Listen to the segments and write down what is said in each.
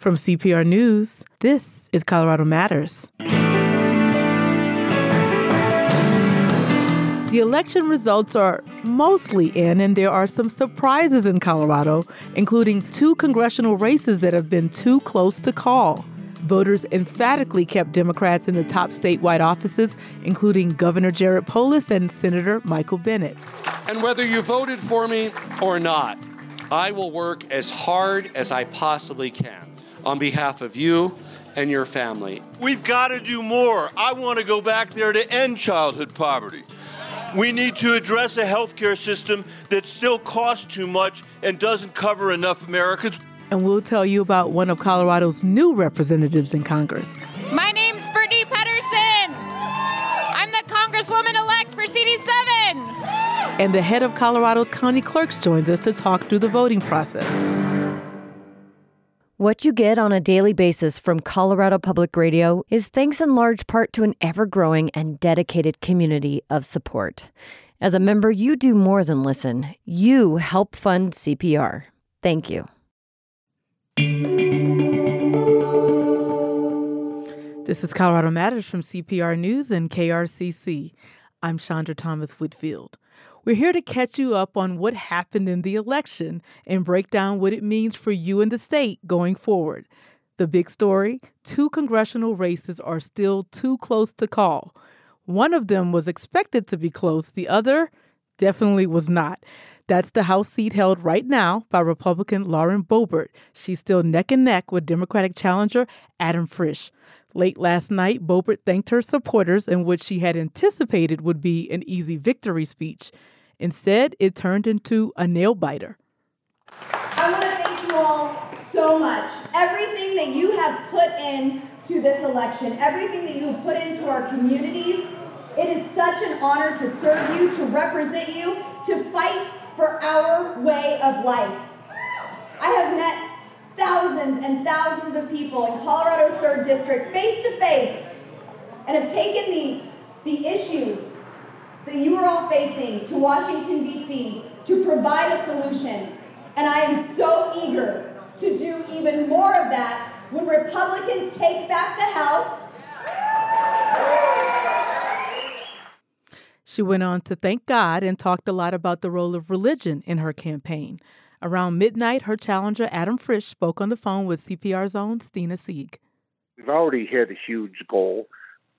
From CPR News, this is Colorado Matters. The election results are mostly in, and there are some surprises in Colorado, including two congressional races that have been too close to call. Voters emphatically kept Democrats in the top statewide offices, including Governor Jared Polis and Senator Michael Bennet. And whether you voted for me or not, I will work as hard as I possibly can on behalf of you and your family. We've got to do more. I want to go back there to end childhood poverty. We need to address a healthcare system that still costs too much and doesn't cover enough Americans. And we'll tell you about one of Colorado's new representatives in Congress. My name's Brittany Pettersen. I'm the Congresswoman elect for CD7. And the head of Colorado's county clerks joins us to talk through the voting process. What you get on a daily basis from Colorado Public Radio is thanks in large part to an ever growing and dedicated community of support. As a member, you do more than listen, you help fund CPR. Thank you. This is Colorado Matters from CPR News and KRCC. I'm Chandra Thomas Whitfield. We're here to catch you up on what happened in the election and break down what it means for you and the state going forward. The big story two congressional races are still too close to call. One of them was expected to be close, the other definitely was not. That's the House seat held right now by Republican Lauren Boebert. She's still neck and neck with Democratic challenger Adam Frisch. Late last night, Boebert thanked her supporters in what she had anticipated would be an easy victory speech. Instead, it turned into a nail biter. I want to thank you all so much. Everything that you have put in to this election, everything that you have put into our communities, it is such an honor to serve you, to represent you, to fight for our way of life. I have met thousands and thousands of people in Colorado's 3rd District face to face and have taken the, the issues that you are all facing to Washington, D.C. to provide a solution. And I am so eager to do even more of that when Republicans take back the House. She went on to thank God and talked a lot about the role of religion in her campaign. Around midnight, her challenger, Adam Frisch, spoke on the phone with CPR's own Stina Sieg. We've already hit a huge goal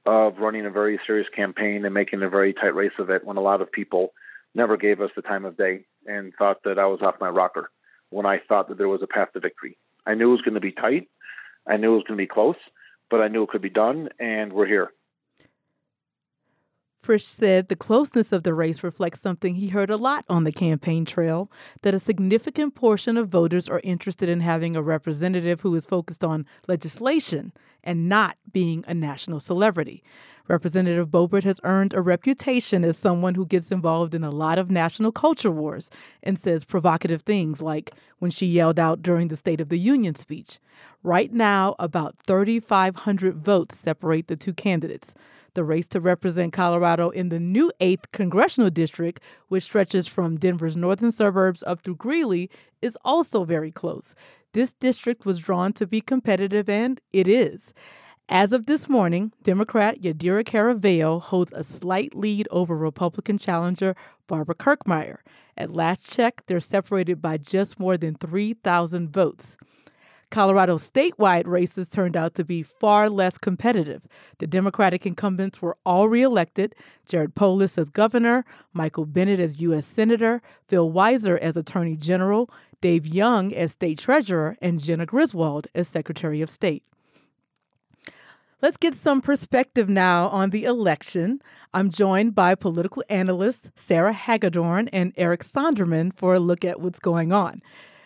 of running a very serious campaign and making a very tight race of it when a lot of people never gave us the time of day and thought that I was off my rocker when I thought that there was a path to victory. I knew it was going to be tight. I knew it was going to be close, but I knew it could be done, and we're here. Frisch said the closeness of the race reflects something he heard a lot on the campaign trail that a significant portion of voters are interested in having a representative who is focused on legislation and not being a national celebrity. Representative Boebert has earned a reputation as someone who gets involved in a lot of national culture wars and says provocative things like when she yelled out during the State of the Union speech. Right now, about 3,500 votes separate the two candidates. The race to represent Colorado in the new 8th congressional district, which stretches from Denver's northern suburbs up through Greeley, is also very close. This district was drawn to be competitive, and it is. As of this morning, Democrat Yadira Caraveo holds a slight lead over Republican challenger Barbara Kirkmeyer. At last check, they're separated by just more than 3,000 votes. Colorado statewide races turned out to be far less competitive. The Democratic incumbents were all reelected Jared Polis as governor, Michael Bennet as U.S. Senator, Phil Weiser as Attorney General, Dave Young as State Treasurer, and Jena Griswold as Secretary of State. Let's get some perspective now on the election. I'm joined by political analysts Sarah Hagedorn and Eric Sondermann for a look at what's going on.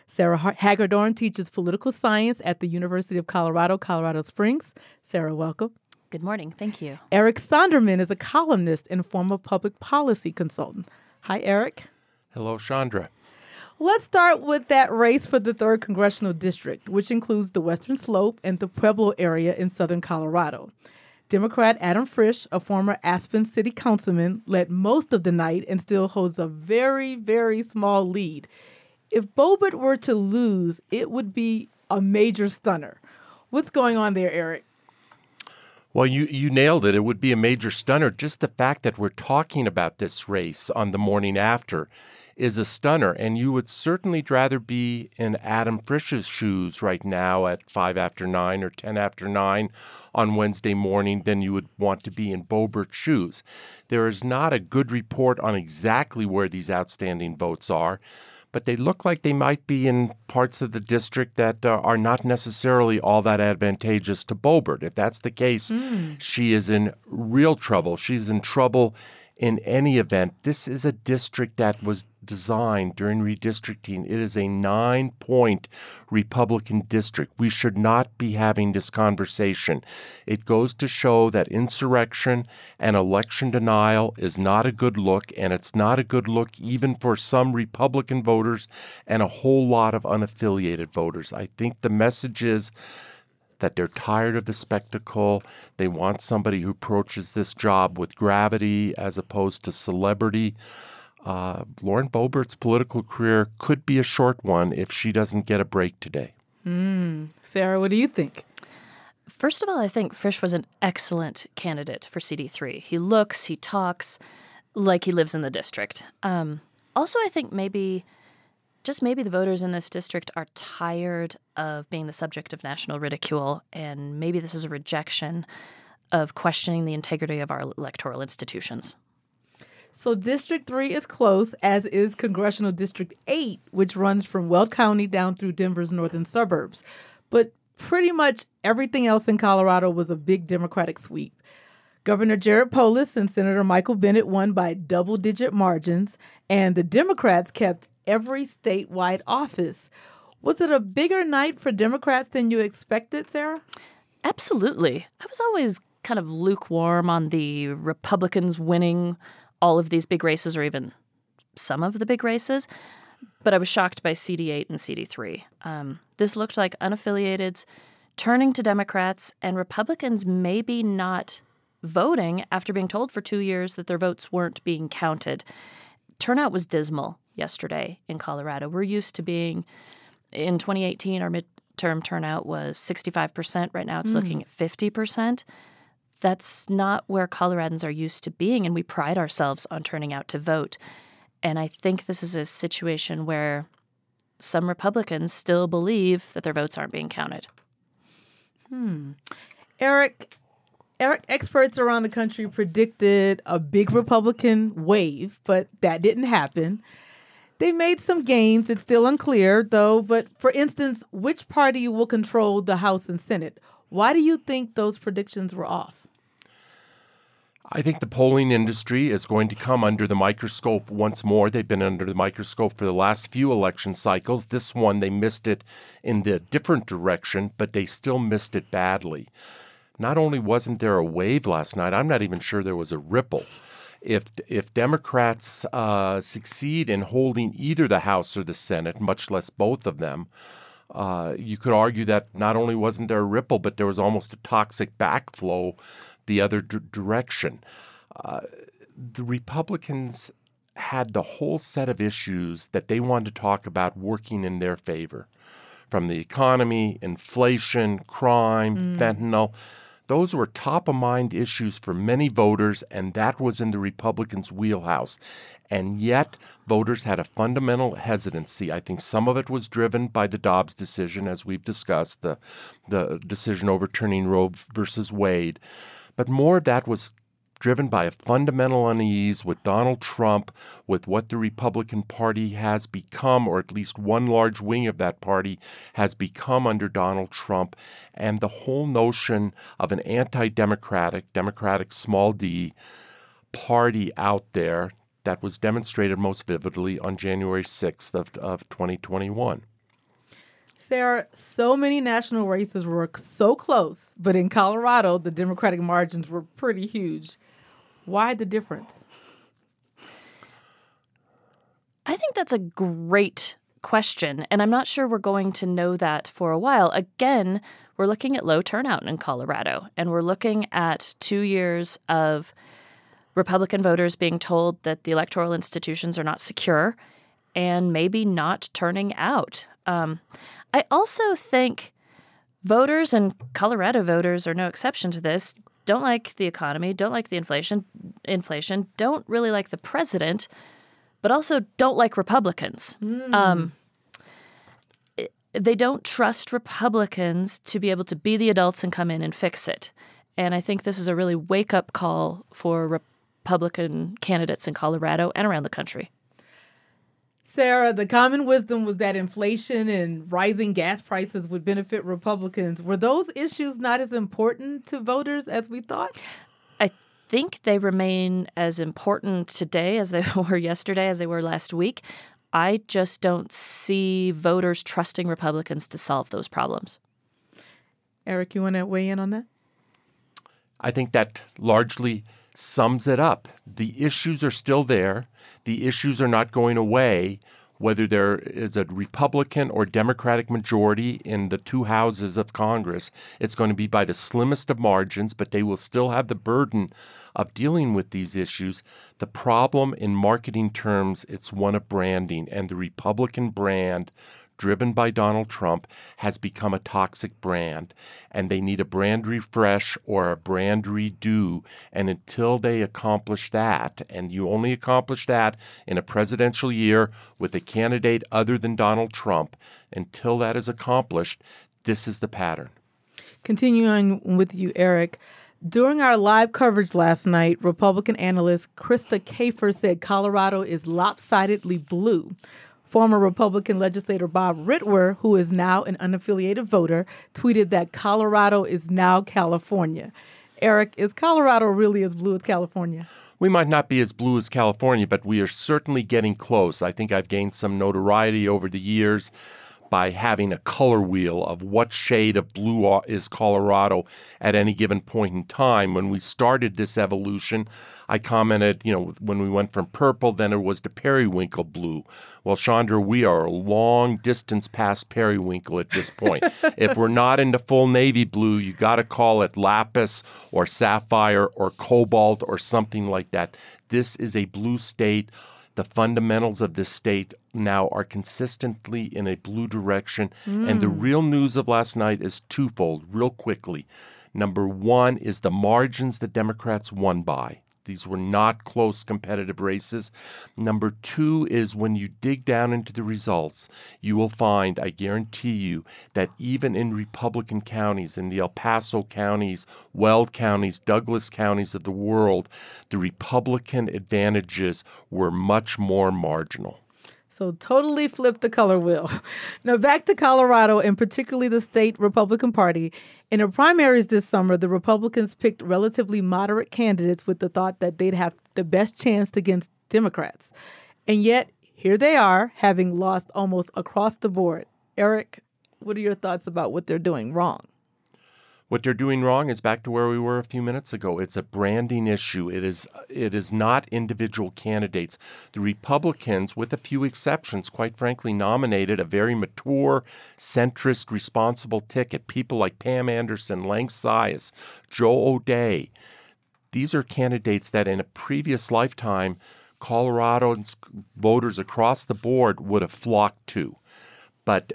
Sarah Hagedorn teaches political science at the University of Colorado, Colorado Springs. Sarah, welcome. Good morning. Thank you. Eric Sondermann is a columnist and former public policy consultant. Hi, Eric. Hello, Chandra. Let's start with that race for the 3rd Congressional District, which includes the Western Slope and the Pueblo area in southern Colorado. Democrat Adam Frisch, a former Aspen city councilman, led most of the night and still holds a very, very small lead if Boebert were to lose, it would be a major stunner. What's going on there, Eric? Well, you, you nailed it. It would be a major stunner. Just the fact that we're talking about this race on the morning after is a stunner. And you would certainly rather be in Adam Frisch's shoes right now at five after nine or 10 after nine on Wednesday morning than you would want to be in Boebert's shoes. There is not a good report on exactly where these outstanding votes are but they look like they might be in parts of the district that uh, are not necessarily all that advantageous to Boebert. If that's the case, mm. she is in real trouble. She's in trouble in any event, this is a district that was designed during redistricting. It is a nine point Republican district. We should not be having this conversation. It goes to show that insurrection and election denial is not a good look, and it's not a good look even for some Republican voters and a whole lot of unaffiliated voters. I think the message is that they're tired of the spectacle. They want somebody who approaches this job with gravity as opposed to celebrity. Uh, Lauren Boebert's political career could be a short one if she doesn't get a break today. Mm. Sarah, what do you think? First of all, I think Frisch was an excellent candidate for CD3. He looks, he talks like he lives in the district. Um, also, I think maybe just maybe the voters in this district are tired of being the subject of national ridicule, and maybe this is a rejection of questioning the integrity of our electoral institutions. So, District 3 is close, as is Congressional District 8, which runs from Weld County down through Denver's northern suburbs. But pretty much everything else in Colorado was a big Democratic sweep. Governor Jared Polis and Senator Michael Bennet won by double digit margins, and the Democrats kept every statewide office. Was it a bigger night for Democrats than you expected, Sarah? Absolutely. I was always kind of lukewarm on the Republicans winning all of these big races or even some of the big races, but I was shocked by CD8 and CD3. Um, this looked like unaffiliateds turning to Democrats and Republicans maybe not voting after being told for two years that their votes weren't being counted. Turnout was dismal yesterday in Colorado. We're used to being in 2018, our midterm turnout was 65%. Right now it's mm. looking at 50%. That's not where Coloradans are used to being, and we pride ourselves on turning out to vote. And I think this is a situation where some Republicans still believe that their votes aren't being counted. Hmm. Eric, Eric, experts around the country predicted a big Republican wave, but that didn't happen. They made some gains. It's still unclear, though. But for instance, which party will control the House and Senate? Why do you think those predictions were off? I think the polling industry is going to come under the microscope once more. They've been under the microscope for the last few election cycles. This one, they missed it in the different direction, but they still missed it badly. Not only wasn't there a wave last night, I'm not even sure there was a ripple if if Democrats uh, succeed in holding either the House or the Senate, much less both of them, uh, you could argue that not only wasn't there a ripple, but there was almost a toxic backflow the other d- direction. Uh, the Republicans had the whole set of issues that they wanted to talk about working in their favor, from the economy, inflation, crime, mm. fentanyl those were top of mind issues for many voters, and that was in the Republicans' wheelhouse. And yet, voters had a fundamental hesitancy. I think some of it was driven by the Dobbs decision, as we've discussed, the, the decision overturning Roe versus Wade. But more of that was driven by a fundamental unease with Donald Trump, with what the Republican Party has become, or at least one large wing of that party has become under Donald Trump, and the whole notion of an anti democratic, democratic small d, party out there that was demonstrated most vividly on January 6th of, of 2021. Sarah, so many national races were so close, but in Colorado, the Democratic margins were pretty huge. Why the difference? I think that's a great question, and I'm not sure we're going to know that for a while. Again, we're looking at low turnout in Colorado, and we're looking at two years of Republican voters being told that the electoral institutions are not secure and maybe not turning out. Um, I also think voters and Colorado voters are no exception to this. Don't like the economy, don't like the inflation, inflation, don't really like the president, but also don't like Republicans. Mm. Um, they don't trust Republicans to be able to be the adults and come in and fix it. And I think this is a really wake up call for Republican candidates in Colorado and around the country. Sarah, the common wisdom was that inflation and rising gas prices would benefit Republicans. Were those issues not as important to voters as we thought? I think they remain as important today as they were yesterday, as they were last week. I just don't see voters trusting Republicans to solve those problems. Eric, you want to weigh in on that? I think that largely sums it up. The issues are still there. The issues are not going away, whether there is a Republican or Democratic majority in the two houses of Congress. It's going to be by the slimmest of margins, but they will still have the burden of dealing with these issues. The problem in marketing terms, it's one of branding, and the Republican brand driven by Donald Trump has become a toxic brand and they need a brand refresh or a brand redo. And until they accomplish that, and you only accomplish that in a presidential year with a candidate other than Donald Trump, until that is accomplished, this is the pattern. Continuing with you, Eric. During our live coverage last night, Republican analyst Krista Kafer said Colorado is lopsidedly blue. Former Republican legislator Rob Witwer, who is now an unaffiliated voter, tweeted that Colorado is now California. Eric, is Colorado really as blue as California? We might not be as blue as California, but we are certainly getting close. I think I've gained some notoriety over the years by having a color wheel of what shade of blue is Colorado at any given point in time. When we started this evolution, I commented, you know, when we went from purple, then it was to periwinkle blue. Well, Chandra, we are a long distance past periwinkle at this point. if we're not into full navy blue, you got to call it lapis or sapphire or cobalt or something like that. This is a blue state the fundamentals of this state now are consistently in a blue direction. Mm. And the mm. real news of last night is twofold, real quickly. Number one is the margins the Democrats won by. These were not close competitive races. Number two is when you dig down into the results, you will find, I guarantee you, that even in Republican counties, in the El Paso counties, Weld counties, Douglas counties of the world, the Republican advantages were much more marginal. So totally flipped the color wheel. Now back to Colorado and particularly the state Republican Party. In the primaries this summer, the Republicans picked relatively moderate candidates with the thought that they'd have the best chance against Democrats. And yet, here they are, having lost almost across the board. Eric, what are your thoughts about what they're doing wrong? What they're doing wrong is back to where we were a few minutes ago. It's a branding issue. It is it is not individual candidates. The Republicans, with a few exceptions, quite frankly, nominated a very mature, centrist, responsible ticket. People like Pam Anderson, Lang Sias, Joe O'Dea. These are candidates that in a previous lifetime, Colorado voters across the board would have flocked to. But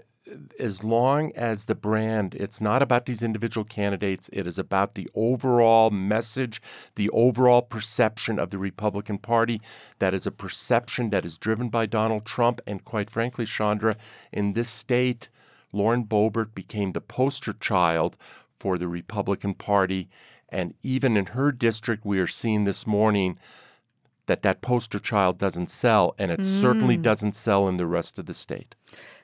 as long as the brand, it's not about these individual candidates, it is about the overall message, the overall perception of the Republican Party. That is a perception that is driven by Donald Trump. And quite frankly, Chandra, in this state, Lauren Boebert became the poster child for the Republican Party. And even in her district, we are seeing this morning that that poster child doesn't sell, and it mm. certainly doesn't sell in the rest of the state.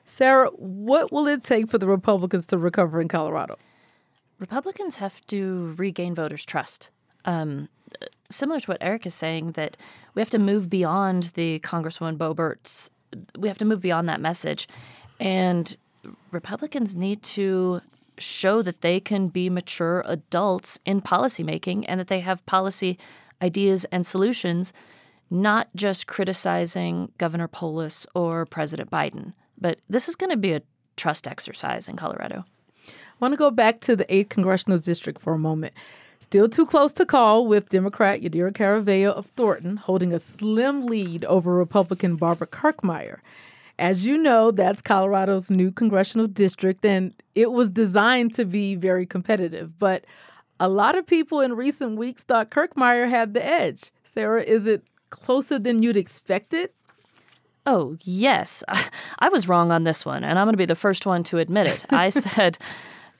Sarah, what will it take for the Republicans to recover in Colorado? Republicans have to regain voters' trust. Um, similar to what Eric is saying, that we have to move beyond the Congresswoman Boebert's. We have to move beyond that message, and Republicans need to show that they can be mature adults in policymaking and that they have policy ideas and solutions, not just criticizing Governor Polis or President Biden. But this is going to be a trust exercise in Colorado. I want to go back to the 8th congressional district for a moment. Still too close to call with Democrat Yadira Caraveo of Thornton holding a slim lead over Republican Barbara Kirkmeyer. As you know, that's Colorado's new congressional district, and it was designed to be very competitive. But a lot of people in recent weeks thought Kirkmeyer had the edge. Sarah, is it closer than you'd expected? Oh, yes. I was wrong on this one, and I'm going to be the first one to admit it. I said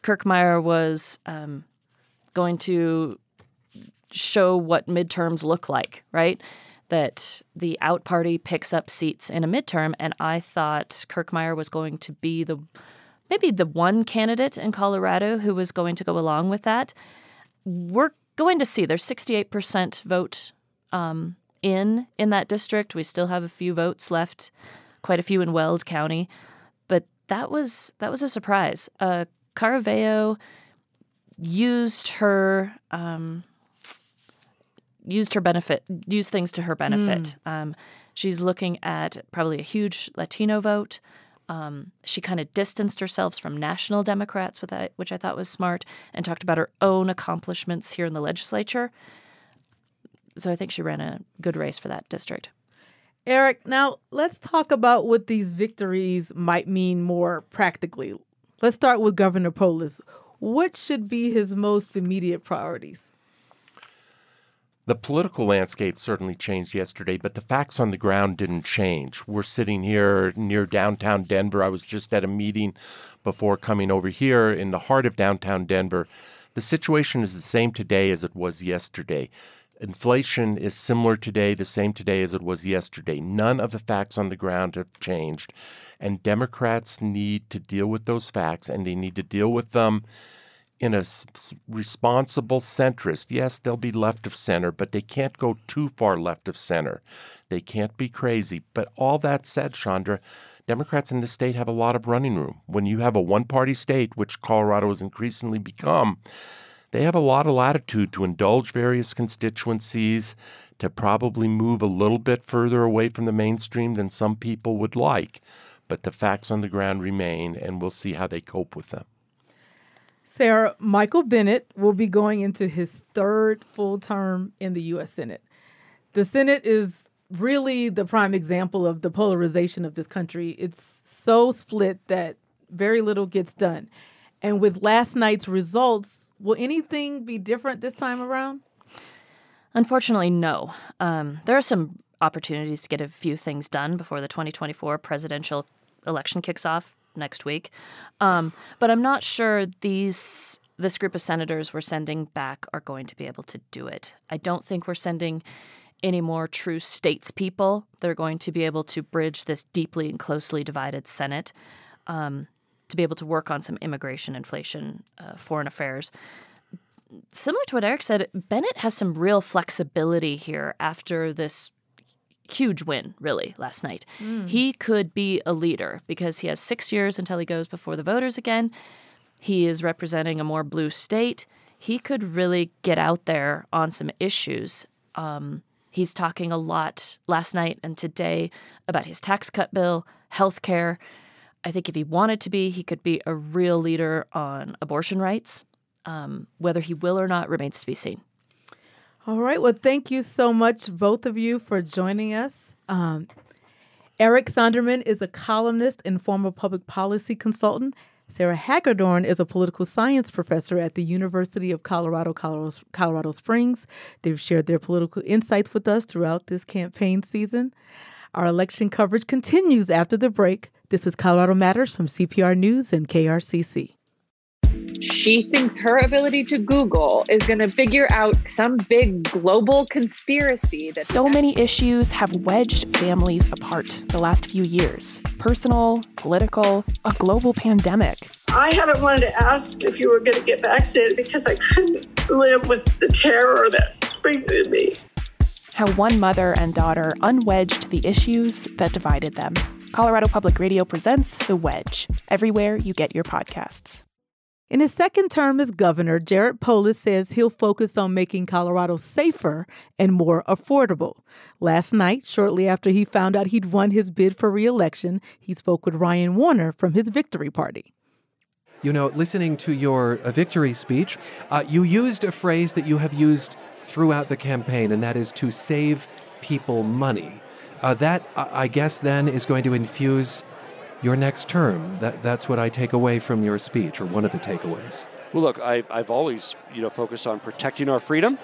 Kirkmeyer was um, going to show what midterms look like, right? That the out party picks up seats in a midterm, and I thought Kirkmeyer was going to be the maybe the one candidate in Colorado who was going to go along with that. We're going to see. There's 68% vote um, in in that district. We still have a few votes left, quite a few in Weld County, but that was that was a surprise. Uh, Caraveo used her um, used her benefit, used things to her benefit. Mm. Um, she's looking at probably a huge Latino vote. Um, she kind of distanced herself from national Democrats, with that, which I thought was smart, and talked about her own accomplishments here in the legislature. So I think she ran a good race for that district. Eric, now let's talk about what these victories might mean more practically. Let's start with Governor Polis. What should be his most immediate priorities? The political landscape certainly changed yesterday, but the facts on the ground didn't change. We're sitting here near downtown Denver. I was just at a meeting before coming over here in the heart of downtown Denver. The situation is the same today as it was yesterday. Inflation is similar today, the same today as it was yesterday. None of the facts on the ground have changed. And Democrats need to deal with those facts, and they need to deal with them in a responsible centrist. Yes, they'll be left of center, but they can't go too far left of center. They can't be crazy. But all that said, Chandra, Democrats in the state have a lot of running room. When you have a one party state, which Colorado has increasingly become, they have a lot of latitude to indulge various constituencies, to probably move a little bit further away from the mainstream than some people would like. But the facts on the ground remain, and we'll see how they cope with them. Sarah, Michael Bennet will be going into his third full term in the U.S. Senate. The Senate is really the prime example of the polarization of this country. It's so split that very little gets done. And with last night's results, Will anything be different this time around? Unfortunately, no. Um, there are some opportunities to get a few things done before the 2024 presidential election kicks off next week. Um, but I'm not sure these this group of senators we're sending back are going to be able to do it. I don't think we're sending any more true statespeople. They're going to be able to bridge this deeply and closely divided Senate. Um, to be able to work on some immigration, inflation, uh, foreign affairs. Similar to what Eric said, Bennet has some real flexibility here after this huge win, really, last night. Mm. He could be a leader because he has six years until he goes before the voters again. He is representing a more blue state. He could really get out there on some issues. Um, he's talking a lot last night and today about his tax cut bill, health care. I think if he wanted to be, he could be a real leader on abortion rights. Um, whether he will or not remains to be seen. All right. Well, thank you so much, both of you, for joining us. Um, Eric Sondermann is a columnist and former public policy consultant. Sarah Hagedorn is a political science professor at the University of Colorado, Colorado, Colorado Springs. They've shared their political insights with us throughout this campaign season. Our election coverage continues after the break. This is Colorado Matters from CPR News and KRCC. She thinks her ability to Google is going to figure out some big global conspiracy that. So many issues have wedged families apart the last few years personal, political, a global pandemic. I haven't wanted to ask if you were going to get vaccinated because I couldn't live with the terror that brings in me. How one mother and daughter unwedged the issues that divided them. Colorado Public Radio presents The Wedge, everywhere you get your podcasts. In his second term as governor, Jared Polis says he'll focus on making Colorado safer and more affordable. Last night, shortly after he found out he'd won his bid for reelection, he spoke with Ryan Warner from his victory party. You know, listening to your uh, victory speech, uh, you used a phrase that you have used throughout the campaign, and that is to save people money. Uh, that, I guess, then is going to infuse your next term. That, that's what I take away from your speech, or one of the takeaways. Well, look, I, I've always, you know, focused on protecting our freedom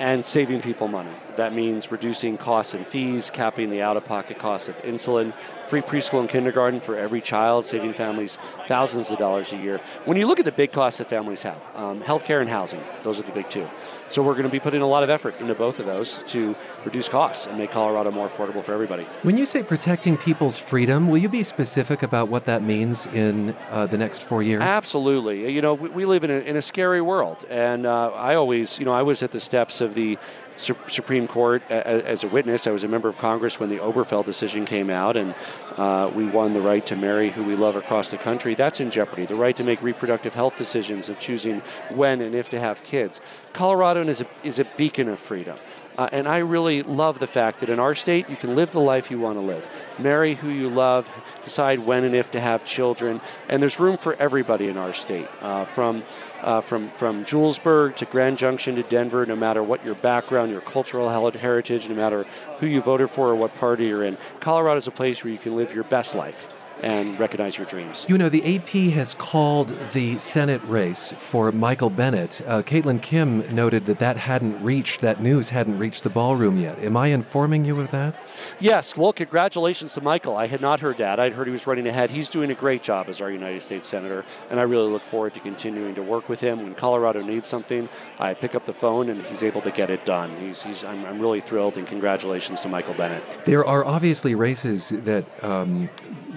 and saving people money. That means reducing costs and fees, capping the out-of-pocket costs of insulin, free preschool and kindergarten for every child, saving families thousands of dollars a year. When you look at the big costs that families have, um, healthcare and housing, those are the big two. So we're going to be putting a lot of effort into both of those to reduce costs and make Colorado more affordable for everybody. When you say protecting people's freedom, will you be specific about what that means in uh, the next four years? Absolutely. You know, we, we live in a, in a scary world, and uh, I always, you know, I was at the steps of the Supreme Court as a witness. I was a member of Congress when the Obergefell decision came out, and uh, we won the right to marry who we love across the country. That's in jeopardy. The right to make reproductive health decisions of choosing when and if to have kids. Colorado is a, is a beacon of freedom. Uh, and I really love the fact that in our state, you can live the life you want to live, marry who you love, decide when and if to have children, and there's room for everybody in our state, uh, from uh, from from Julesburg to Grand Junction to Denver. No matter what your background, your cultural heritage, no matter who you voted for or what party you're in, Colorado is a place where you can live your best life and recognize your dreams. You know, the AP has called the Senate race for Michael Bennet. Uh, Caitlin Kim noted that that hadn't reached, that news hadn't reached the ballroom yet. Am I informing you of that? Yes. Well, congratulations to Michael. I had not heard that. I'd heard he was running ahead. He's doing a great job as our United States Senator, and I really look forward to continuing to work with him. When Colorado needs something, I pick up the phone and he's able to get it done. He's, he's I'm, I'm really thrilled, and congratulations to Michael Bennet. There are obviously races that um,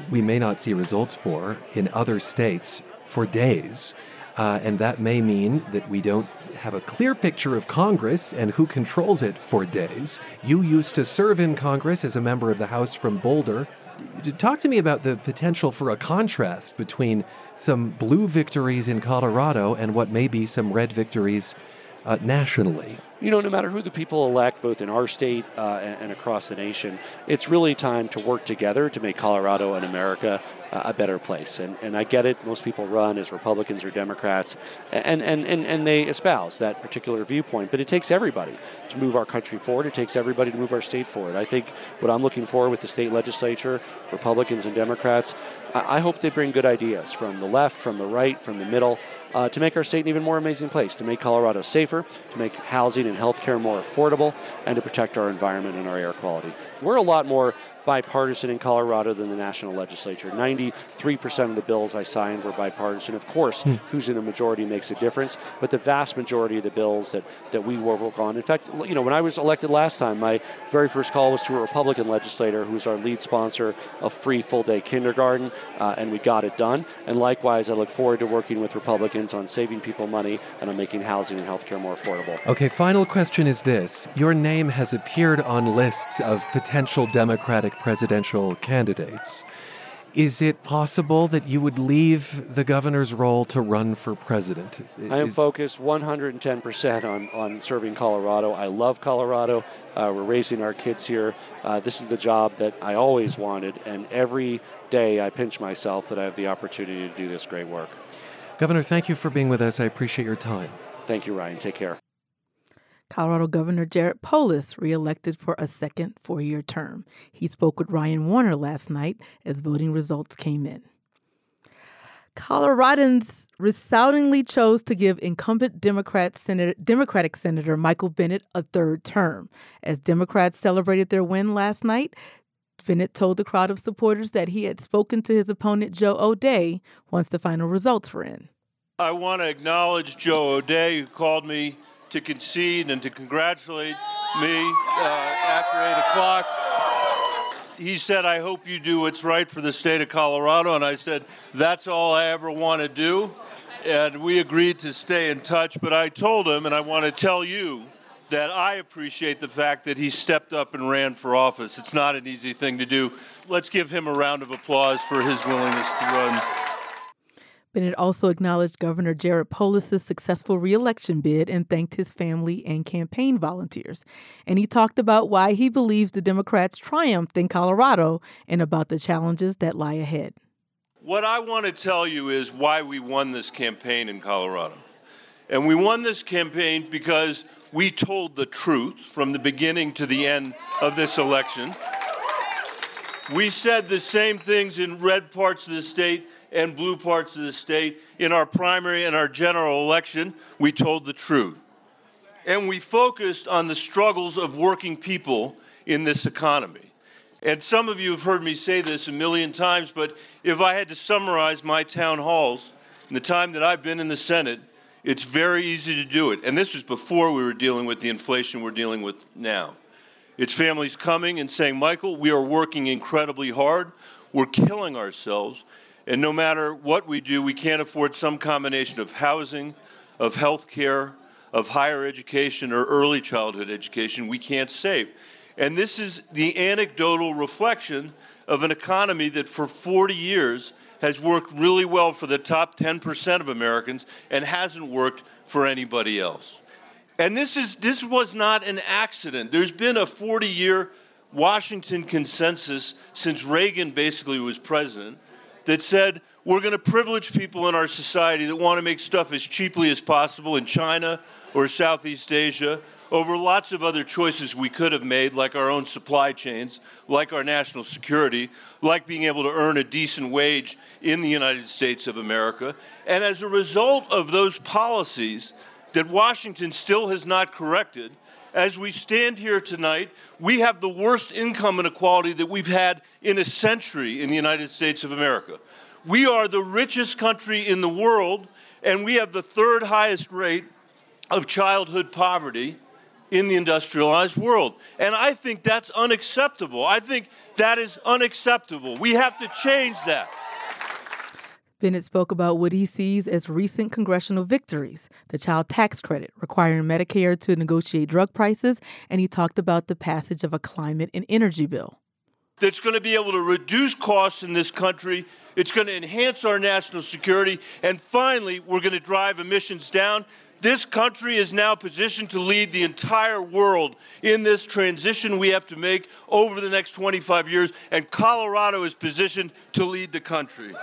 we may not see results for in other states for days. Uh, and that may mean that we don't have a clear picture of Congress and who controls it for days. You used to serve in Congress as a member of the House from Boulder. Talk to me about the potential for a contrast between some blue victories in Colorado and what may be some red victories uh, nationally you know, no matter who the people elect, both in our state uh, and, and, across the nation, it's really time to work together to make Colorado and America uh, a better place. And, and I get it, most people run as Republicans or Democrats, and, and, and, and they espouse that particular viewpoint, but it takes everybody to move our country forward. It takes everybody to move our state forward. I think what I'm looking for with the state legislature, Republicans and Democrats, I, I hope they bring good ideas from the left, from the right, from the middle, uh, to make our state an even more amazing place, to make Colorado safer, to make housing and healthcare more affordable, and to protect our environment and our air quality. We're a lot more bipartisan in Colorado than the national legislature. 93% of the bills I signed were bipartisan. Of course, hmm. who's in a majority makes a difference, but the vast majority of the bills that, that we work on, in fact, you know, when I was elected last time, my very first call was to a Republican legislator who's our lead sponsor of free full day kindergarten, uh, and we got it done. And likewise, I look forward to working with Republicans on saving people money and on making housing and healthcare more affordable. Okay, final question is this Your name has appeared on lists of potential Democratic presidential candidates. Is it possible that you would leave the governor's role to run for president? I am focused 110% on, on serving Colorado. I love Colorado. Uh, we're raising our kids here. Uh, this is the job that I always wanted, and every day I pinch myself that I have the opportunity to do this great work. Governor, thank you for being with us. I appreciate your time. Thank you, Ryan. Take care. Colorado Governor Jared Polis reelected for a second four year term. He spoke with Ryan Warner last night as voting results came in. Coloradans resoundingly chose to give incumbent Democrat Senator, Democratic Senator Michael Bennet a third term. As Democrats celebrated their win last night, Bennet told the crowd of supporters that he had spoken to his opponent Joe O'Dea once the final results were in. I want to acknowledge Joe O'Dea, who called me to concede and to congratulate me uh, after 8 o'clock. He said, I hope you do what's right for the state of Colorado. And I said, That's all I ever want to do. And we agreed to stay in touch. But I told him, and I want to tell you, that I appreciate the fact that he stepped up and ran for office. It's not an easy thing to do. Let's give him a round of applause for his willingness to run. Bennet also acknowledged Governor Jared Polis's successful reelection bid and thanked his family and campaign volunteers. And he talked about why he believes the Democrats triumphed in Colorado and about the challenges that lie ahead. what I want to tell you is why we won this campaign in Colorado. And we won this campaign because we told the truth from the beginning to the end of this election. We said the same things in red parts of the state and blue parts of the state. In our primary and our general election, we told the truth. And we focused on the struggles of working people in this economy. And some of you have heard me say this a million times, but if I had to summarize my town halls in the time that I've been in the Senate, it's very easy to do it. And this was before we were dealing with the inflation we're dealing with now. It's families coming and saying, Michael, we are working incredibly hard. We're killing ourselves. And no matter what we do, we can't afford some combination of housing, of health care, of higher education, or early childhood education. We can't save. And this is the anecdotal reflection of an economy that for 40 years has worked really well for the top 10% of Americans and hasn't worked for anybody else. And this is this was not an accident. There's been a 40-year Washington consensus since Reagan basically was president that said we're going to privilege people in our society that want to make stuff as cheaply as possible in China or Southeast Asia over lots of other choices we could have made, like our own supply chains, like our national security, like being able to earn a decent wage in the United States of America. And as a result of those policies that Washington still has not corrected, as we stand here tonight, we have the worst income inequality that we've had in a century in the United States of America. We are the richest country in the world, and we have the third highest rate of childhood poverty in the industrialized world. And I think that's unacceptable. I think that is unacceptable. We have to change that. Bennet spoke about what he sees as recent congressional victories the child tax credit, requiring Medicare to negotiate drug prices, and he talked about the passage of a climate and energy bill. That's going to be able to reduce costs in this country. It's going to enhance our national security. And finally, we're going to drive emissions down. This country is now positioned to lead the entire world in this transition we have to make over the next 25 years, and Colorado is positioned to lead the country.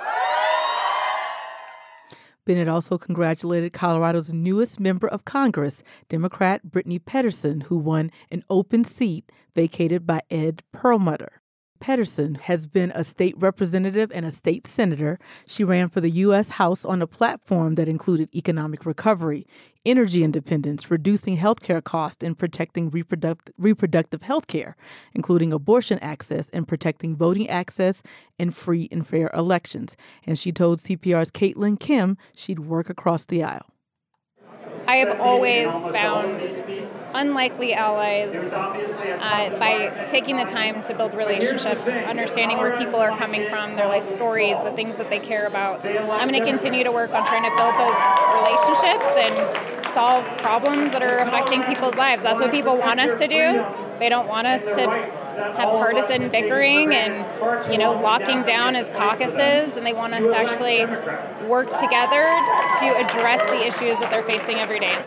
Bennet also congratulated Colorado's newest member of Congress, Democrat Brittany Pettersen, who won an open seat vacated by Ed Perlmutter. Pettersen has been a state representative and a state senator. She ran for the U.S. House on a platform that included economic recovery, energy independence, reducing healthcare costs, and protecting reproduct- reproductive health care, including abortion access and protecting voting access and free and fair elections. And she told CPR's Caitlin Kim she'd work across the aisle. I have always found unlikely allies uh, by taking the time to build relationships, understanding where people are coming from, their life stories, the things that they care about. I'm going to continue to work on trying to build those relationships and solve problems that are affecting people's lives. That's what people want us to do. They don't want us to have partisan bickering and you know locking down as caucuses, and they want us to actually work together to address the issues that they're facing every day.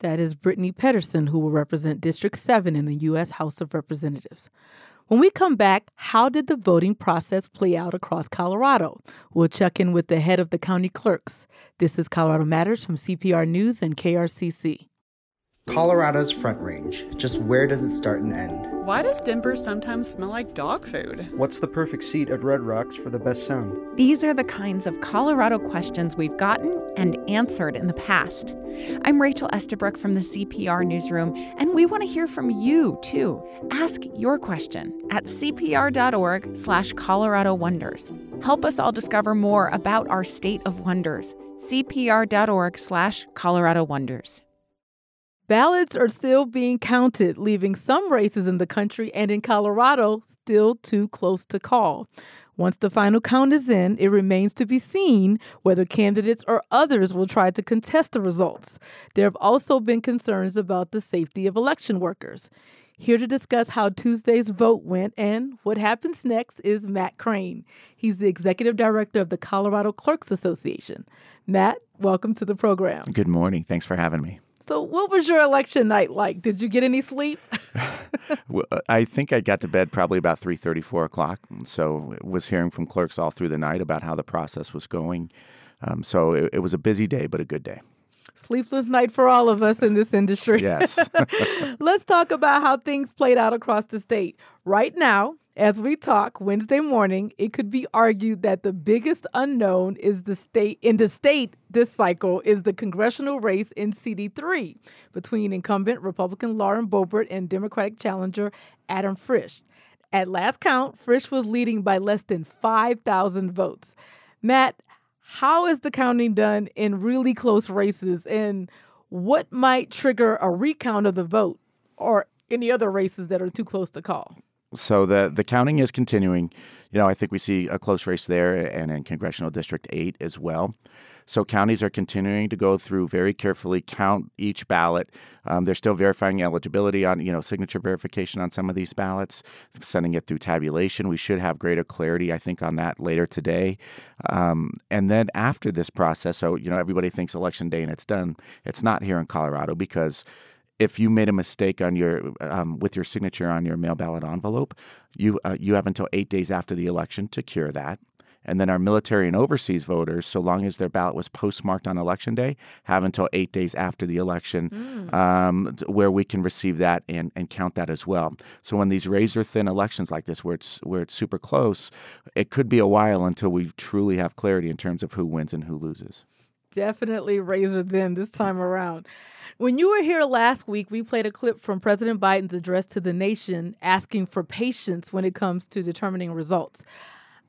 That is Brittany Pettersen, who will represent District 7 in the U.S. House of Representatives. When we come back, how did the voting process play out across Colorado? We'll check in with the head of the county clerks. This is Colorado Matters from CPR News and KRCC. Colorado's Front Range. Just where does it start and end? Why does Denver sometimes smell like dog food? What's the perfect seat at Red Rocks for the best sound? These are the kinds of Colorado questions we've gotten and answered in the past. I'm Rachel Estabrook from the CPR Newsroom, and we want to hear from you, too. Ask your question at cpr.org slash Colorado Wonders. Help us all discover more about our state of wonders. cpr.org slash Colorado Wonders. Ballots are still being counted, leaving some races in the country and in Colorado still too close to call. Once the final count is in, it remains to be seen whether candidates or others will try to contest the results. There have also been concerns about the safety of election workers. Here to discuss how Tuesday's vote went and what happens next is Matt Crane. He's the executive director of the Colorado Clerks Association. Matt, welcome to the program. Good morning. Thanks for having me. So, what was your election night like? Did you get any sleep? well, I think I got to bed probably about three thirty, four o'clock. So, was hearing from clerks all through the night about how the process was going. Um, so, it, it was a busy day, but a good day. Sleepless night for all of us in this industry. Yes. Let's talk about how things played out across the state. Right now, as we talk Wednesday morning, it could be argued that the biggest unknown is the state in the state this cycle is the congressional race in CD3 between incumbent Republican Lauren Boebert and Democratic challenger Adam Frisch. At last count, Frisch was leading by less than 5,000 votes. Matt, how is the counting done in really close races and what might trigger a recount of the vote or any other races that are too close to call? So the the counting is continuing. You know, I think we see a close race there and in congressional district 8 as well. So counties are continuing to go through very carefully, count each ballot. Um, they're still verifying eligibility on, you know, signature verification on some of these ballots, sending it through tabulation. We should have greater clarity, I think, on that later today. Um, and then after this process, so you know, everybody thinks election day and it's done. It's not here in Colorado because if you made a mistake on your um, with your signature on your mail ballot envelope, you uh, you have until eight days after the election to cure that. And then our military and overseas voters, so long as their ballot was postmarked on election day, have until eight days after the election mm. um, where we can receive that and, and count that as well. So when these razor thin elections like this, where it's where it's super close, it could be a while until we truly have clarity in terms of who wins and who loses. Definitely razor thin this time around. When you were here last week, we played a clip from President Biden's address to the nation asking for patience when it comes to determining results.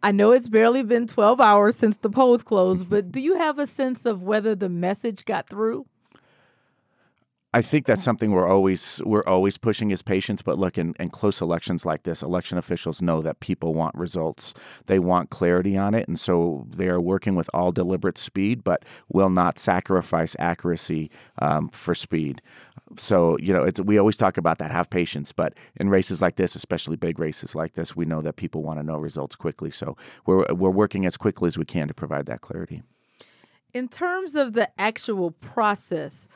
I know it's barely been 12 hours since the polls closed, but do you have a sense of whether the message got through? I think that's something we're always we're always pushing is patience. But look, in, in close elections like this, election officials know that people want results. They want clarity on it, and so they are working with all deliberate speed, but will not sacrifice accuracy um, for speed. So you know, we always talk about that. Have patience, but in races like this, especially big races like this, we know that people want to know results quickly. So we're we're working as quickly as we can to provide that clarity. In terms of the actual process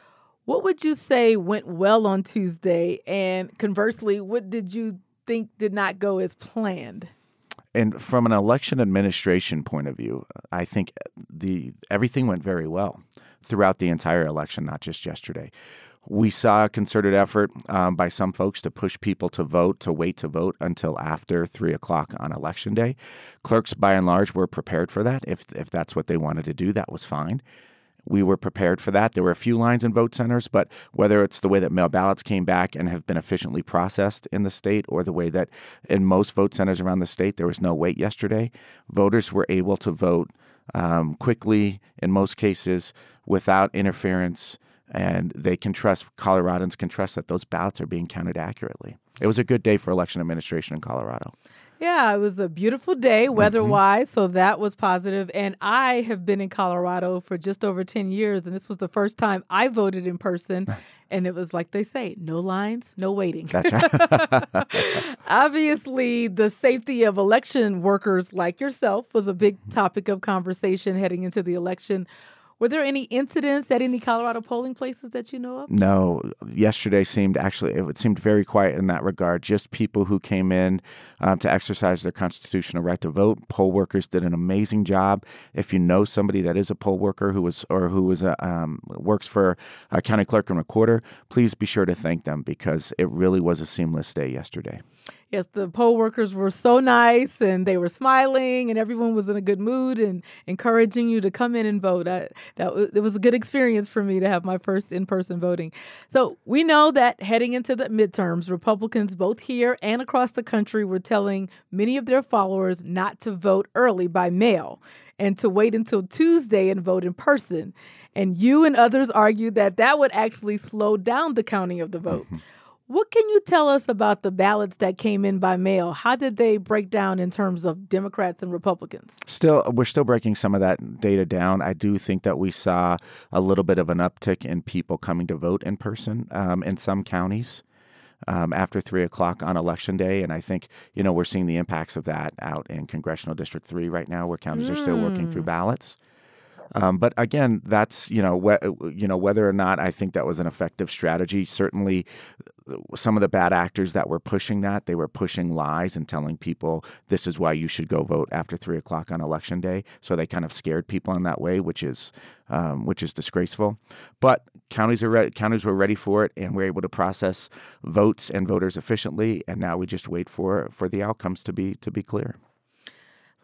what would you say went well on Tuesday? And conversely, what did you think did not go as planned? And from an election administration point of view, I think the everything went very well throughout the entire election, not just yesterday. We saw a concerted effort um, by some folks to push people to vote, to wait to vote until after three o'clock on election day. Clerks, by and large, were prepared for that. If if that's what they wanted to do, that was fine. We were prepared for that. There were a few lines in vote centers, but whether it's the way that mail ballots came back and have been efficiently processed in the state or the way that in most vote centers around the state there was no wait yesterday, voters were able to vote um, quickly in most cases without interference and they can trust Coloradans can trust that those ballots are being counted accurately. It was a good day for election administration in Colorado. Yeah, it was a beautiful day weather wise, mm-hmm. so that was positive. And I have been in Colorado for just over 10 years, and this was the first time I voted in person. and it was like they say no lines, no waiting. That's right. Obviously, the safety of election workers like yourself was a big topic of conversation heading into the election. Were there any incidents at any Colorado polling places that you know of? No. Yesterday seemed actually, it seemed very quiet in that regard. Just people who came in um, to exercise their constitutional right to vote. Poll workers did an amazing job. If you know somebody that is a poll worker who was or who was a, um, works for a county clerk and recorder, please be sure to thank them because it really was a seamless day yesterday. Yes, the poll workers were so nice and they were smiling and everyone was in a good mood and encouraging you to come in and vote. I, that it was a good experience for me to have my first in-person voting. So we know that heading into the midterms, Republicans both here and across the country were telling many of their followers not to vote early by mail and to wait until Tuesday and vote in person. And you and others argued that that would actually slow down the counting of the vote. Mm-hmm. What can you tell us about the ballots that came in by mail? How did they break down in terms of Democrats and Republicans? Still, we're still breaking some of that data down. I do think that we saw a little bit of an uptick in people coming to vote in person um, in some counties. Um, after three o'clock on election day. And I think, you know, we're seeing the impacts of that out in Congressional District 3 right now, where counties mm. are still working through mm. ballots. Um, but again, that's you know wh- you know whether or not I think that was an effective strategy. Certainly, some of the bad actors that were pushing that they were pushing lies and telling people this is why you should go vote after three o'clock on election day. So they kind of scared people in that way, which is um, which is disgraceful. But counties are re- counties were ready for it, and we're able to process votes and voters efficiently. And now we just wait for for the outcomes to be to be clear.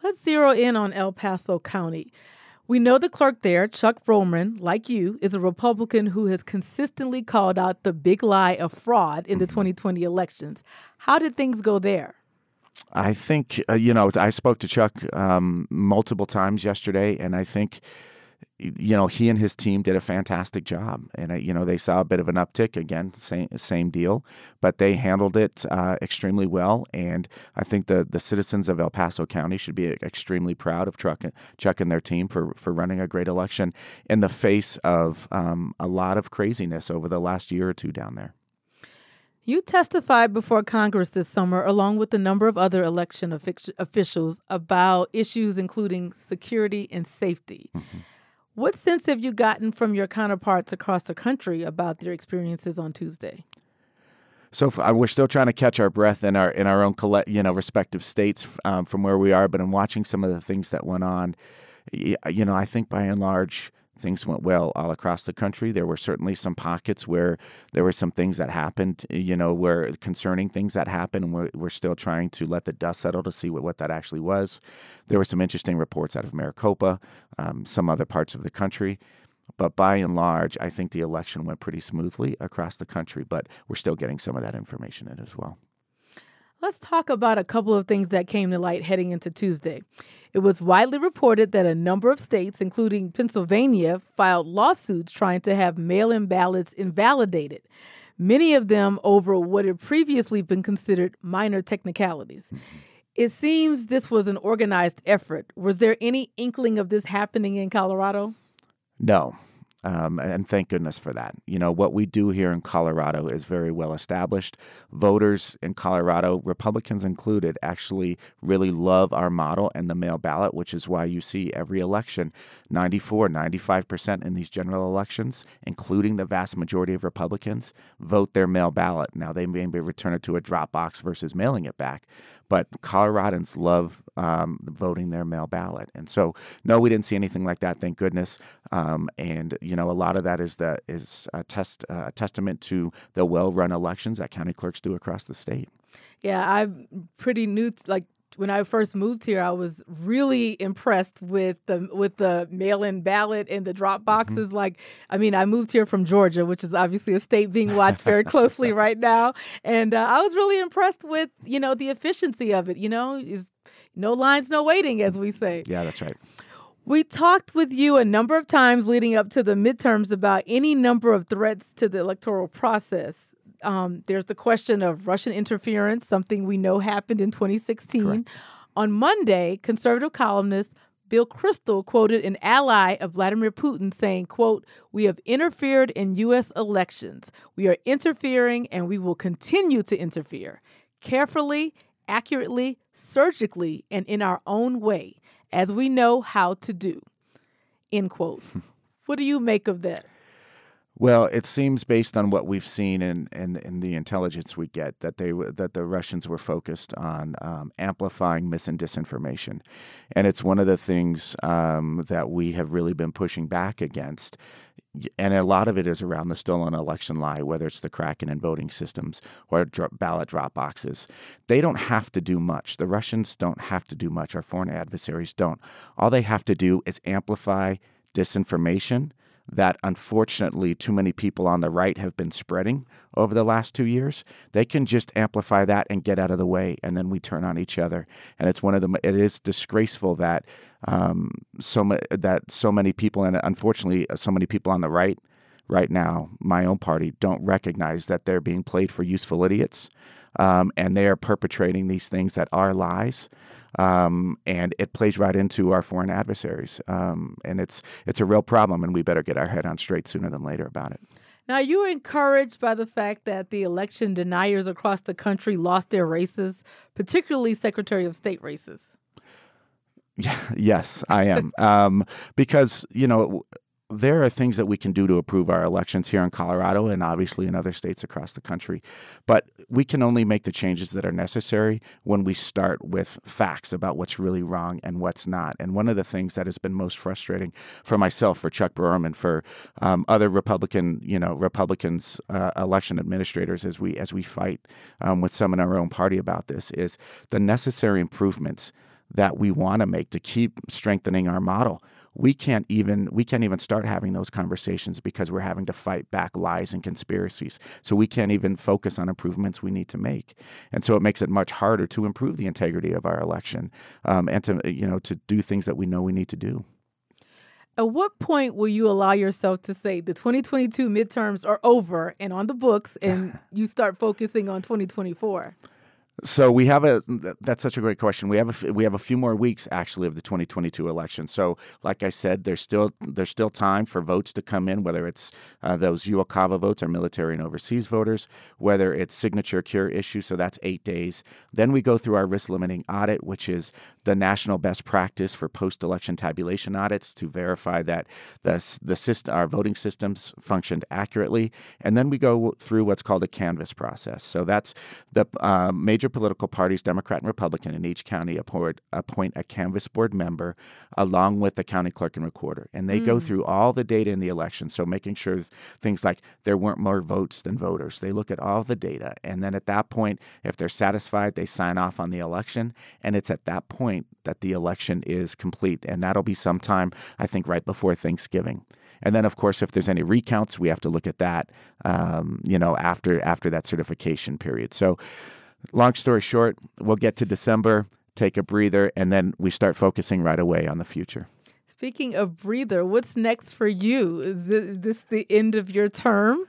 Let's zero in on El Paso County. We know the clerk there, Chuck Broerman, like you, is a Republican who has consistently called out the big lie of fraud in the 2020 mm-hmm. elections. How did things go there? I think, uh, you know, I spoke to Chuck um, multiple times yesterday, and I think you know, he and his team did a fantastic job, and uh, you know they saw a bit of an uptick again, same same deal, but they handled it uh, extremely well, and I think the the citizens of El Paso County should be extremely proud of Chuck, Chuck and their team for for running a great election in the face of um, a lot of craziness over the last year or two down there. You testified before Congress this summer, along with a number of other election officials, about issues including security and safety. Mm-hmm. What sense have you gotten from your counterparts across the country about their experiences on Tuesday? So uh, we're still trying to catch our breath in our in our own you know respective states um, from where we are, but in watching some of the things that went on, you know, I think by and large things went well all across the country. There were certainly some pockets where there were some things that happened, you know, where concerning things that happened, we're, we're still trying to let the dust settle to see what, what that actually was. There were some interesting reports out of Maricopa, um, some other parts of the country. But by and large, I think the election went pretty smoothly across the country, but we're still getting some of that information in as well. Let's talk about a couple of things that came to light heading into Tuesday. It was widely reported that a number of states, including Pennsylvania, filed lawsuits trying to have mail in ballots invalidated, many of them over what had previously been considered minor technicalities. It seems this was an organized effort. Was there any inkling of this happening in Colorado? No. Um, and thank goodness for that. You know, what we do here in Colorado is very well established. Voters in Colorado, Republicans included, actually really love our model and the mail ballot, which is why you see every election 94, 95% in these general elections, including the vast majority of Republicans, vote their mail ballot. Now, they may return it to a drop box versus mailing it back, but Coloradans love um, voting their mail ballot. And so, no, we didn't see anything like that, thank goodness. Um, and, you know, a lot of that is, the, is a, test, a testament to the well run elections that county clerks do across the state. Yeah, I'm pretty new, to, like when I first moved here, I was really impressed with the with the mail-in ballot and the drop mm-hmm. boxes. Mm-hmm. Like, I mean, I moved here from Georgia, which is obviously a state being watched very closely right now, and uh, I was really impressed with you know the efficiency of it. You know, is no lines, no waiting, as we say. Yeah, that's right. We talked with you a number of times leading up to the midterms about any number of threats to the electoral process um, there's the question of Russian interference, something we know happened in 2016. Correct. On Monday, conservative columnist Bill Kristol quoted an ally of Vladimir Putin saying, quote, "We have interfered in US elections. We are interfering and we will continue to interfere carefully, accurately, surgically, and in our own way, as we know how to do." End quote. what do you make of that? Well, it seems based on what we've seen and in, in, in, the intelligence we get that they that the Russians were focused on um, amplifying mis and disinformation, and it's one of the things um, that we have really been pushing back against. And a lot of it is around the stolen election lie, whether it's the Kraken and voting systems or ballot drop boxes. They don't have to do much. The Russians don't have to do much. Our foreign adversaries don't. All they have to do is amplify disinformation that unfortunately too many people on the right have been spreading over the last two years. They can just amplify that and get out of the way, and then we turn on each other. And it's one of the. It is disgraceful that um, so ma- that so many people, and unfortunately, so many people on the right right now, my own party, don't recognize that they're being played for useful idiots, um, and they are perpetrating these things that are lies um, and it plays right into our foreign adversaries. Um, and it's it's a real problem, and we better get our head on straight sooner than later about it. Now, you were encouraged by the fact that the election deniers across the country lost their races, particularly Secretary of State races. Yeah, yes, I am. um, because, you know, there are things that we can do to improve our elections here in Colorado and obviously in other states across the country. But we can only make the changes that are necessary when we start with facts about what's really wrong and what's not. And one of the things that has been most frustrating for myself, for Chuck Broerman, for um, other Republican, you know, Republicans, uh, election administrators, as we as we fight um, with some in our own party about this, is the necessary improvements that we want to make to keep strengthening our model we can't even we can't even start having those conversations because we're having to fight back lies and conspiracies. So we can't even focus on improvements we need to make, and so it makes it much harder to improve the integrity of our election um, and to you know to do things that we know we need to do. At what point will you allow yourself to say the 2022 midterms are over and on the books, and you start focusing on 2024? So we have a that's such a great question. We have a we have a few more weeks actually of the 2022 election. So like I said, there's still there's still time for votes to come in, whether it's uh, those UOCAVA votes, our military and overseas voters, whether it's signature cure issue. So that's eight days. Then we go through our risk limiting audit, which is the national best practice for post election tabulation audits to verify that the the system our voting systems functioned accurately. And then we go through what's called a canvass process. So that's the uh, major major political parties, Democrat and Republican, in each county appoint, appoint a canvass board member along with the county clerk and recorder. And they mm. go through all the data in the election. So making sure things like there weren't more votes than voters. They look at all the data. And then at that point, if they're satisfied, they sign off on the election. And it's at that point that the election is complete. And that'll be sometime, I think, right before Thanksgiving. And then, of course, if there's any recounts, we have to look at that, um, you know, after after that certification period. So long story short, we'll get to December, take a breather, and then we start focusing right away on the future. Speaking of breather, what's next for you? Is this, is this the end of your term?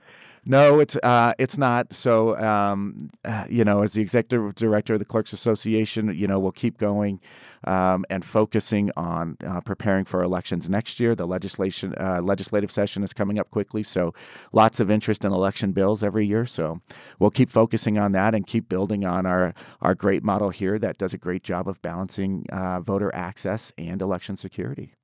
No, it's uh, it's not. So, um, uh, you know, as the executive director of the Clerks Association, you know, we'll keep going um, and focusing on uh, preparing for elections next year. The legislation uh, legislative session is coming up quickly, so lots of interest in election bills every year. So we'll keep focusing on that and keep building on our our great model here that does a great job of balancing uh, voter access and election security.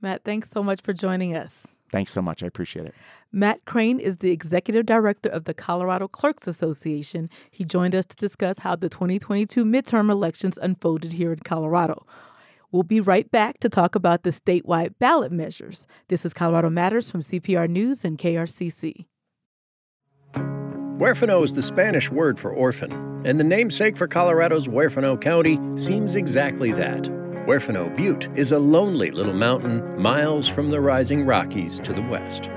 Matt, thanks so much for joining us. Thanks so much. I appreciate it. Matt Crane is the executive director of the Colorado Clerks Association. He joined us to discuss how the 2022 midterm elections unfolded here in Colorado. We'll be right back to talk about the statewide ballot measures. This is Colorado Matters from CPR News and KRCC. Huerfano is the Spanish word for orphan, and the namesake for Colorado's Huerfano County seems exactly that. Huerfano Butte is a lonely little mountain miles from the rising Rockies to the west.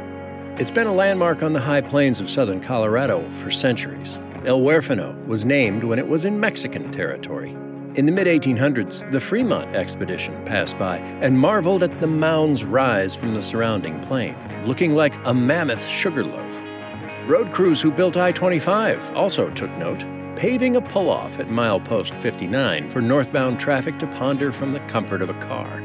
It's been a landmark on the high plains of southern Colorado for centuries. El Huerfano was named when it was in Mexican territory. In the mid 1800s, the Fremont expedition passed by and marveled at the mound's rise from the surrounding plain, looking like a mammoth sugar loaf. Road crews who built I 25 also took note paving a pull off at milepost 59 for northbound traffic to ponder from the comfort of a car.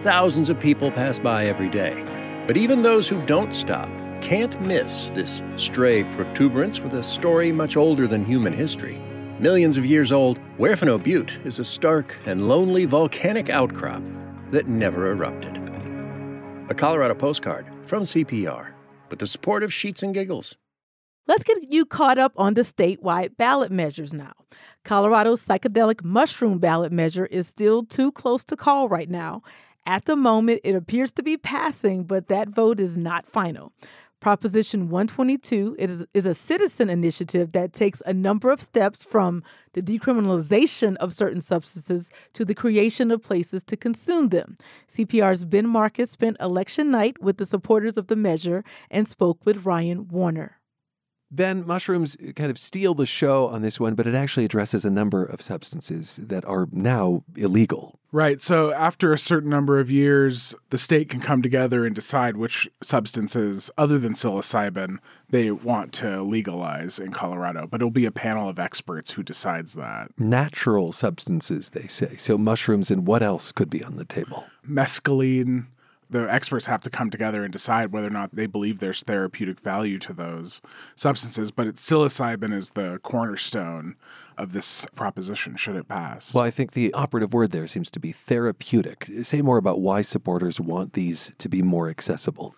Thousands of people pass by every day. But even those who don't stop can't miss this stray protuberance with a story much older than human history. Millions of years old, Huerfano Butte is a stark and lonely volcanic outcrop that never erupted. A Colorado postcard from CPR with the support of Sheets and Giggles. Let's get you caught up on the statewide ballot measures now. Colorado's psychedelic mushroom ballot measure is still too close to call right now. At the moment, it appears to be passing, but that vote is not final. Proposition 122 is, is a citizen initiative that takes a number of steps from the decriminalization of certain substances to the creation of places to consume them. CPR's Ben Markus spent election night with the supporters of the measure and spoke with Ryan Warner. Ben, mushrooms uh, kind of steal the show on this one, but it actually addresses a number of substances that are now illegal. Right. So after a certain number of years, the state can come together and decide which substances, other than psilocybin, they want to legalize in Colorado. But it'll be a panel of experts who decides that. Natural substances, they say. So mushrooms and what else could be on the table? Mescaline, the experts have to come together and decide whether or not they believe there's therapeutic value to those substances. But it's psilocybin is the cornerstone of this proposition, should it pass. Well, I think the operative word there seems to be therapeutic. Say more about why supporters want these to be more accessible.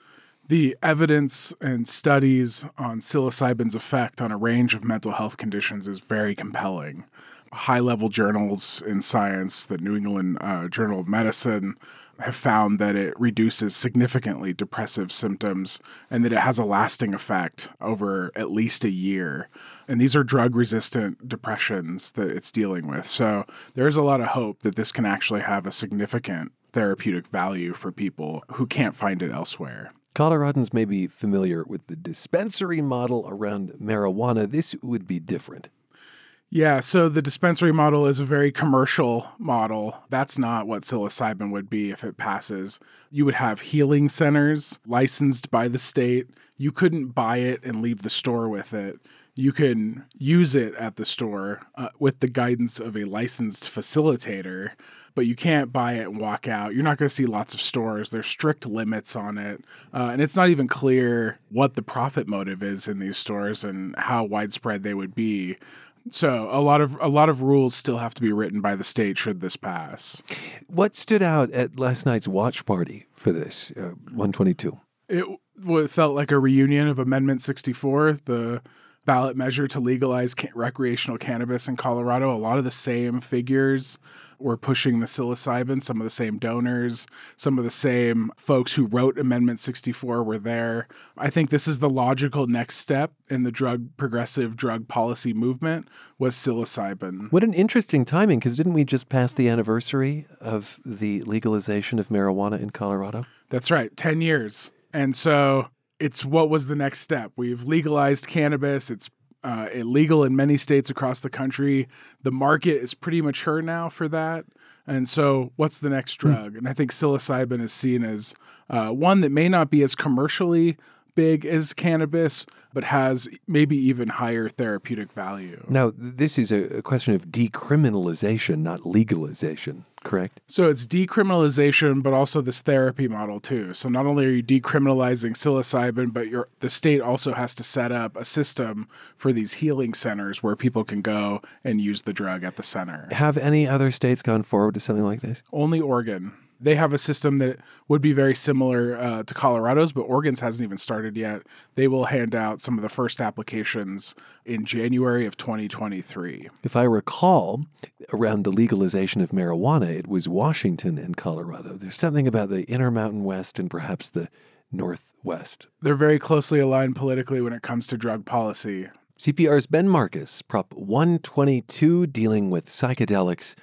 The evidence and studies on psilocybin's effect on a range of mental health conditions is very compelling. High level journals in science, the New England uh, Journal of Medicine, have found that it reduces significantly depressive symptoms and that it has a lasting effect over at least a year. And these are drug resistant depressions that it's dealing with. So there's a lot of hope that this can actually have a significant therapeutic value for people who can't find it elsewhere. Coloradans may be familiar with the dispensary model around marijuana. This would be different. Yeah, so the dispensary model is a very commercial model. That's not what psilocybin would be if it passes. You would have healing centers licensed by the state. You couldn't buy it and leave the store with it. You can use it at the store uh, with the guidance of a licensed facilitator, but you can't buy it and walk out. You're not going to see lots of stores. There's strict limits on it. Uh, and it's not even clear what the profit motive is in these stores and how widespread they would be. So a lot of a lot of rules still have to be written by the state should this pass. What stood out at last night's watch party for this uh, 122? It w- felt like a reunion of Amendment 64, the ballot measure to legalize ca- recreational cannabis in Colorado. A lot of the same figures were pushing the psilocybin. Some of the same donors, some of the same folks who wrote Amendment 64 were there. I think this is the logical next step in the drug progressive drug policy movement was psilocybin. What an interesting timing because didn't we just pass the anniversary of the legalization of marijuana in Colorado? That's right, 10 years. And so it's what was the next step? We've legalized cannabis. It's uh, illegal in many states across the country. The market is pretty mature now for that. And so, what's the next drug? And I think psilocybin is seen as uh, one that may not be as commercially big as cannabis, but has maybe even higher therapeutic value. Now, this is a, question of decriminalization, not legalization, correct? So it's decriminalization, but also this therapy model too. So not only are you decriminalizing psilocybin, but the state also has to set up a system for these healing centers where people can go and use the drug at the center. Have any other states gone forward to something like this? Only Oregon. They have a system that would be very similar uh, to Colorado's, but Oregon's hasn't even started yet. They will hand out some of the first applications in January of 2023. If I recall, around the legalization of marijuana, it was Washington and Colorado. There's something about the Intermountain West and perhaps the Northwest. They're very closely aligned politically when it comes to drug policy. CPR's Ben Markus, Prop 122, dealing with psychedelics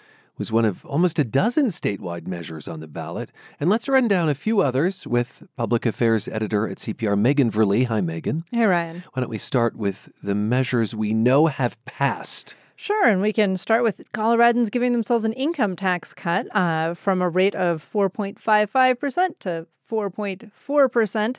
was one of almost a dozen statewide measures on the ballot. And let's run down a few others with public affairs editor at CPR, Megan Verlee. Hi, Megan. Hey, Ryan. Why don't we start with the measures we know have passed? Sure, and we can start with Coloradans giving themselves an income tax cut uh, from a rate of 4.55% to 4.4%.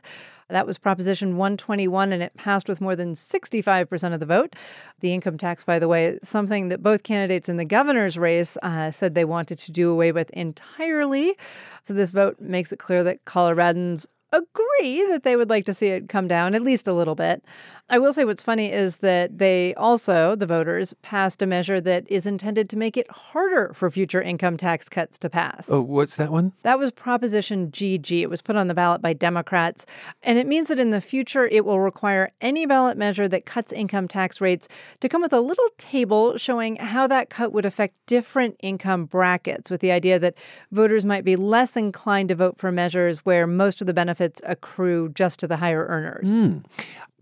That was Proposition 121, and it passed with more than 65% of the vote. The income tax, by the way, is something that both candidates in the governor's race uh, said they wanted to do away with entirely. So this vote makes it clear that Coloradans agree that they would like to see it come down at least a little bit. I will say what's funny is that they also, the voters, passed a measure that is intended to make it harder for future income tax cuts to pass. Oh, what's that one? That was Proposition GG. It was put on the ballot by Democrats. And it means that in the future, it will require any ballot measure that cuts income tax rates to come with a little table showing how that cut would affect different income brackets, with the idea that voters might be less inclined to vote for measures where most of the benefits accrue just to the higher earners. Mm.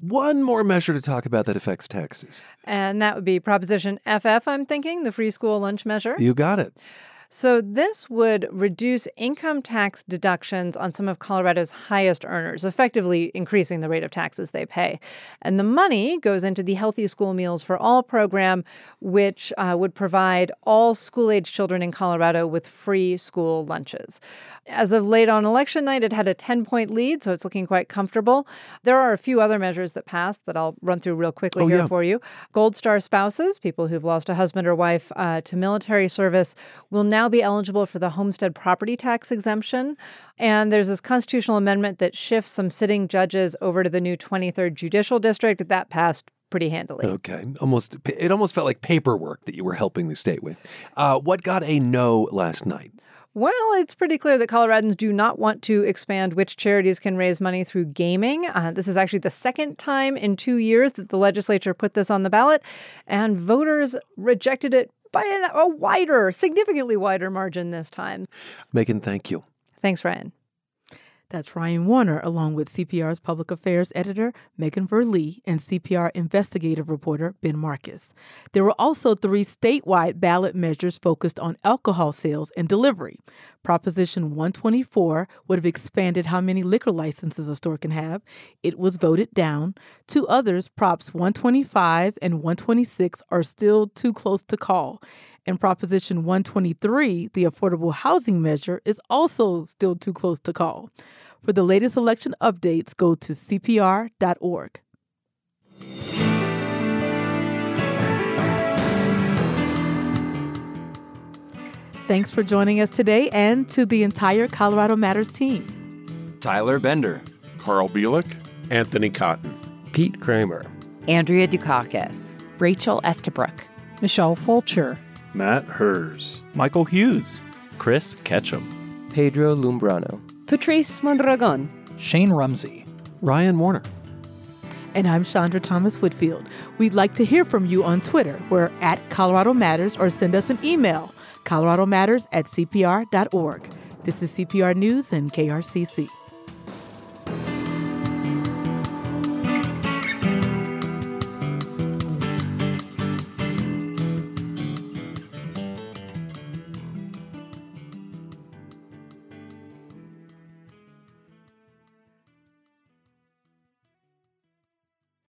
One more measure to talk about that affects taxes. And that would be Proposition FF, I'm thinking, the free school lunch measure. You got it. So, this would reduce income tax deductions on some of Colorado's highest earners, effectively increasing the rate of taxes they pay. And the money goes into the Healthy School Meals for All program, which uh, would provide all school age children in Colorado with free school lunches. As of late on election night, it had a 10 point lead, so it's looking quite comfortable. There are a few other measures that passed that I'll run through real quickly oh, here yeah. for you. Gold Star spouses, people who've lost a husband or wife uh, to military service, will now be eligible for the homestead property tax exemption. And there's this constitutional amendment that shifts some sitting judges over to the new 23rd Judicial District. That passed pretty handily. Okay, almost it almost felt like paperwork that you were helping the state with. Uh, what got a no last night? Well, it's pretty clear that Coloradans do not want to expand which charities can raise money through gaming. Uh, this is actually the second time in two years that the legislature put this on the ballot, and voters rejected it by an, a wider, significantly wider margin this time. Megan, thank you. Thanks, Ryan. That's Ryan Warner, along with CPR's public affairs editor, Megan Verlee, and CPR investigative reporter, Ben Markus. There were also three statewide ballot measures focused on alcohol sales and delivery. Proposition 124 would have expanded how many liquor licenses a store can have. It was voted down. Two others, Props 125 and 126, are still too close to call. And Proposition 123, the affordable housing measure, is also still too close to call. For the latest election updates, go to CPR.org. Thanks for joining us today and to the entire Colorado Matters team. Tyler Bender, Carl Bielek, Anthony Cotton, Pete Kramer, Andrea Dukakis, Rachel Estabrook, Michelle Fulcher, Matt Hers, Michael Hughes, Chris Ketchum, Pedro Lumbrano, Patrice Mondragon, Shane Rumsey, Ryan Warner. And I'm Chandra Thomas Whitfield. We'd like to hear from you on Twitter. We're at Colorado Matters or send us an email, coloradomatters at cpr.org. This is CPR News and KRCC.